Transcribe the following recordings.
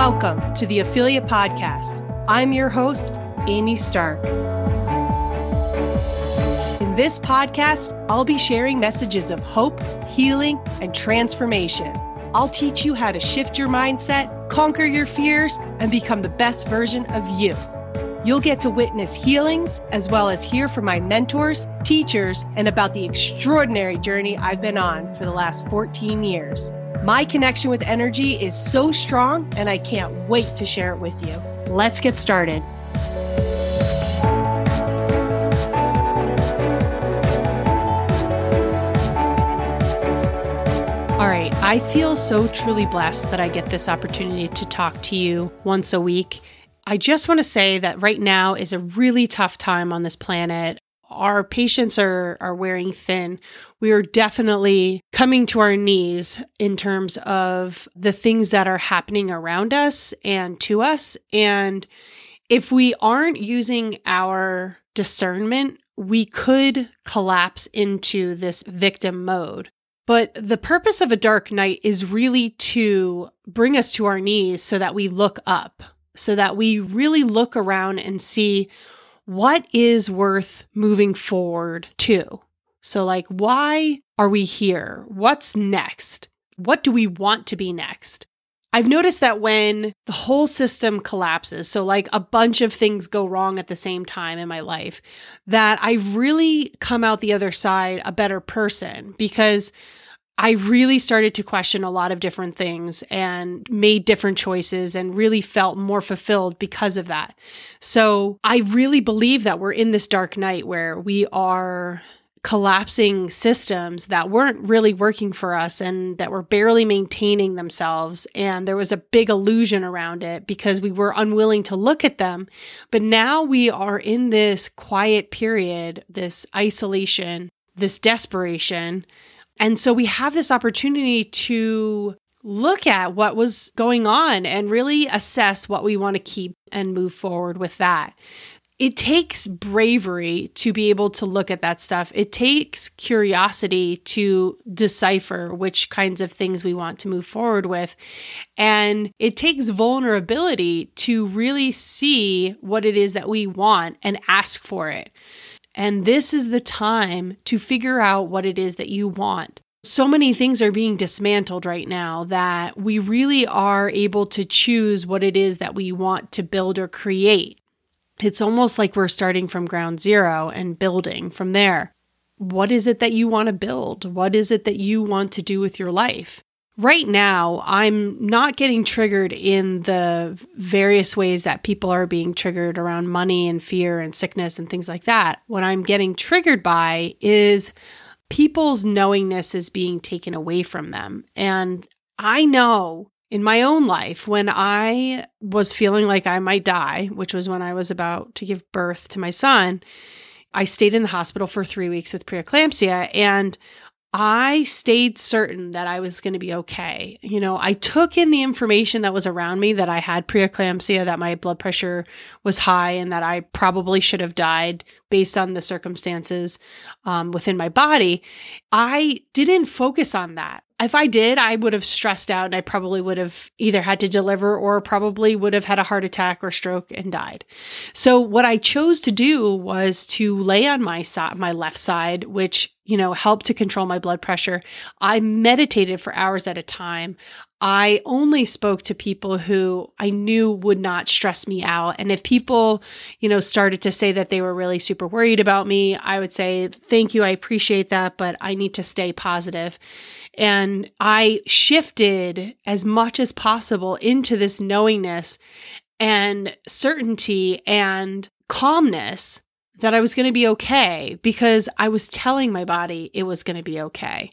Welcome to the Affiliate Podcast. I'm your host, Amy Stark. In this podcast, I'll be sharing messages of hope, healing, and transformation. I'll teach you how to shift your mindset, conquer your fears, and become the best version of you. You'll get to witness healings as well as hear from my mentors, teachers, and about the extraordinary journey I've been on for the last 14 years. My connection with energy is so strong, and I can't wait to share it with you. Let's get started. All right, I feel so truly blessed that I get this opportunity to talk to you once a week. I just want to say that right now is a really tough time on this planet our patience are are wearing thin. We are definitely coming to our knees in terms of the things that are happening around us and to us. And if we aren't using our discernment we could collapse into this victim mode. But the purpose of a dark night is really to bring us to our knees so that we look up so that we really look around and see what is worth moving forward to? So, like, why are we here? What's next? What do we want to be next? I've noticed that when the whole system collapses, so like a bunch of things go wrong at the same time in my life, that I've really come out the other side a better person because I really started to question a lot of different things and made different choices and really felt more fulfilled because of that. So I really believe that we're in this dark night where we are collapsing systems that weren't really working for us and that were barely maintaining themselves. And there was a big illusion around it because we were unwilling to look at them. But now we are in this quiet period, this isolation, this desperation and so we have this opportunity to look at what was going on and really assess what we want to keep and move forward with that. It takes bravery to be able to look at that stuff. It takes curiosity to decipher which kinds of things we want to move forward with. And it takes vulnerability to really see what it is that we want and ask for it. And this is the time to figure out what it is that you want. So many things are being dismantled right now that we really are able to choose what it is that we want to build or create. It's almost like we're starting from ground zero and building from there. What is it that you want to build? What is it that you want to do with your life? Right now i'm not getting triggered in the various ways that people are being triggered around money and fear and sickness and things like that. What i'm getting triggered by is people's knowingness is being taken away from them. And i know in my own life when i was feeling like i might die which was when i was about to give birth to my son i stayed in the hospital for three weeks with preeclampsia. And I stayed certain that I was going to be okay. You know, I took in the information that was around me that I had preeclampsia, that my blood pressure was high, and that I probably should have died based on the circumstances um, within my body. I didn't focus on that if I did, I would have stressed out and I probably would have either had to deliver or probably would have had a heart attack or stroke and died. So what I chose to do was to lay on my side, my left side, which, you know, helped to control my blood pressure. I meditated for hours at a time. I only spoke to people who I knew would not stress me out. And if people, you know, started to say that they were really super worried about me, I would say, thank you. I appreciate that, but I need to stay positive. And I shifted as much as possible into this knowingness and certainty and calmness that I was going to be okay because I was telling my body it was going to be okay.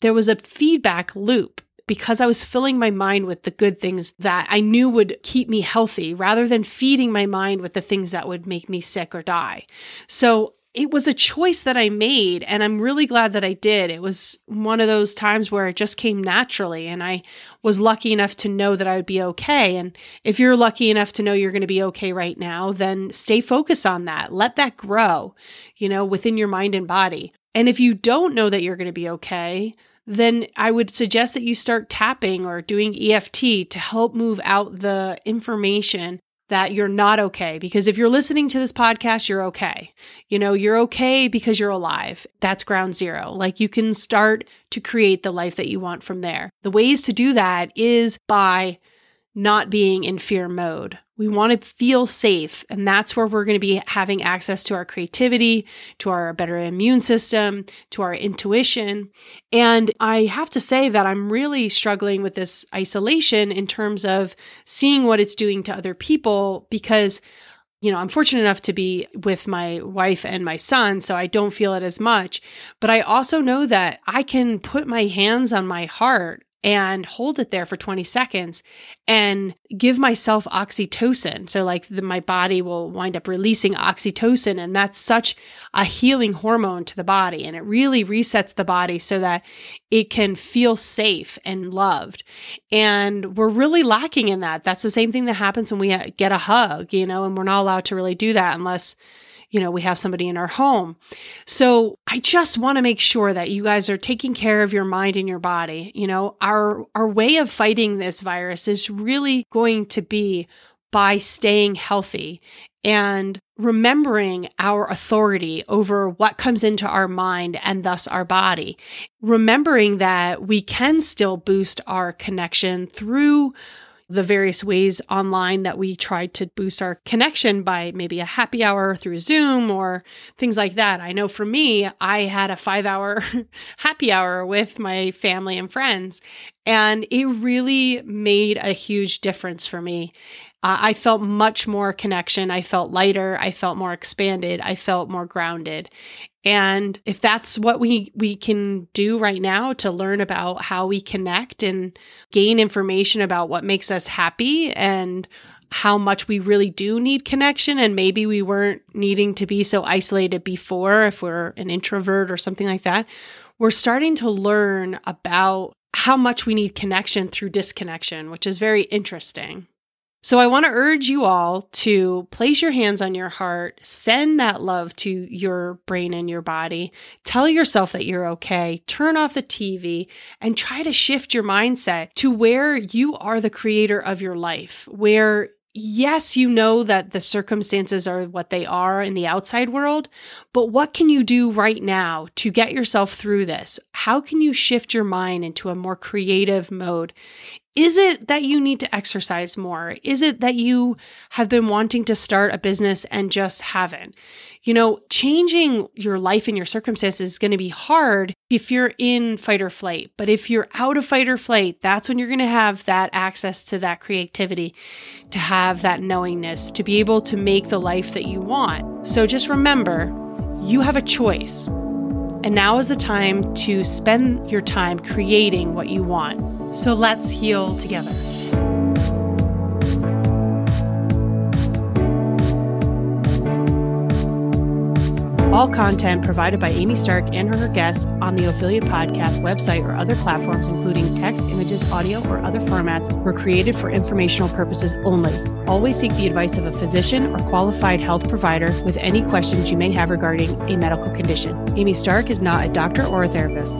There was a feedback loop because I was filling my mind with the good things that I knew would keep me healthy rather than feeding my mind with the things that would make me sick or die. So it was a choice that I made, and I'm really glad that I did. It was one of those times where it just came naturally, and I was lucky enough to know that I would be okay. And if you're lucky enough to know you're going to be okay right now, then stay focused on that. Let that grow, you know, within your mind and body. And if you don't know that you're going to be okay, then I would suggest that you start tapping or doing EFT to help move out the information that you're not okay. Because if you're listening to this podcast, you're okay. You know, you're okay because you're alive. That's ground zero. Like you can start to create the life that you want from there. The ways to do that is by not being in fear mode. We want to feel safe. And that's where we're going to be having access to our creativity, to our better immune system, to our intuition. And I have to say that I'm really struggling with this isolation in terms of seeing what it's doing to other people because you know, I'm fortunate enough to be with my wife and my son, so I don't feel it as much. But I also know that I can put my hands on my heart and hold it there for 20 seconds and give myself oxytocin. So, like, the, my body will wind up releasing oxytocin, and that's such a healing hormone to the body. And it really resets the body so that it can feel safe and loved. And we're really lacking in that. That's the same thing that happens when we uh, get a hug, you know, and we're not allowed to really do that unless you know, we have somebody in our home. So I just want to make sure that you guys are taking care of your mind and your body. You know, our our way of fighting this virus is really going to be by staying healthy and remembering our authority over what comes into our mind and thus our body. Remembering that we can still boost our connection through the various ways online that we tried to boost our connection by maybe a happy hour through Zoom or things like that. I know for me, I had a five hour happy hour with my family and friends, and it really made a huge difference for me. I felt much more connection. I felt lighter. I felt more expanded. I felt more grounded. And if that's what we we can do right now to learn about how we connect and gain information about what makes us happy and how much we really do need connection and maybe we weren't needing to be so isolated before if we're an introvert or something like that. We're starting to learn about how much we need connection through disconnection, which is very interesting. So I want to urge you all to place your hands on your heart, send that love to your brain and your body. Tell yourself that you're okay. Turn off the TV and try to shift your mindset to where you are the creator of your life, where yes, you know that the circumstances are what they are in the outside world, but what can you do right now to get yourself through this? How can you shift your mind into a more creative mode? Is it that you need to exercise more? Is it that you have been wanting to start a business and just haven't? You know, changing your life and your circumstances is going to be hard if you're in fight or flight. But if you're out of fight or flight, that's when you're going to have that access to that creativity, to have that knowingness, to be able to make the life that you want. So just remember, you have a choice. And now is the time to spend your time creating what you want. So let's heal together. All content provided by Amy Stark and her guests on the Ophelia Podcast website or other platforms, including text, images, audio, or other formats, were created for informational purposes only. Always seek the advice of a physician or qualified health provider with any questions you may have regarding a medical condition. Amy Stark is not a doctor or a therapist.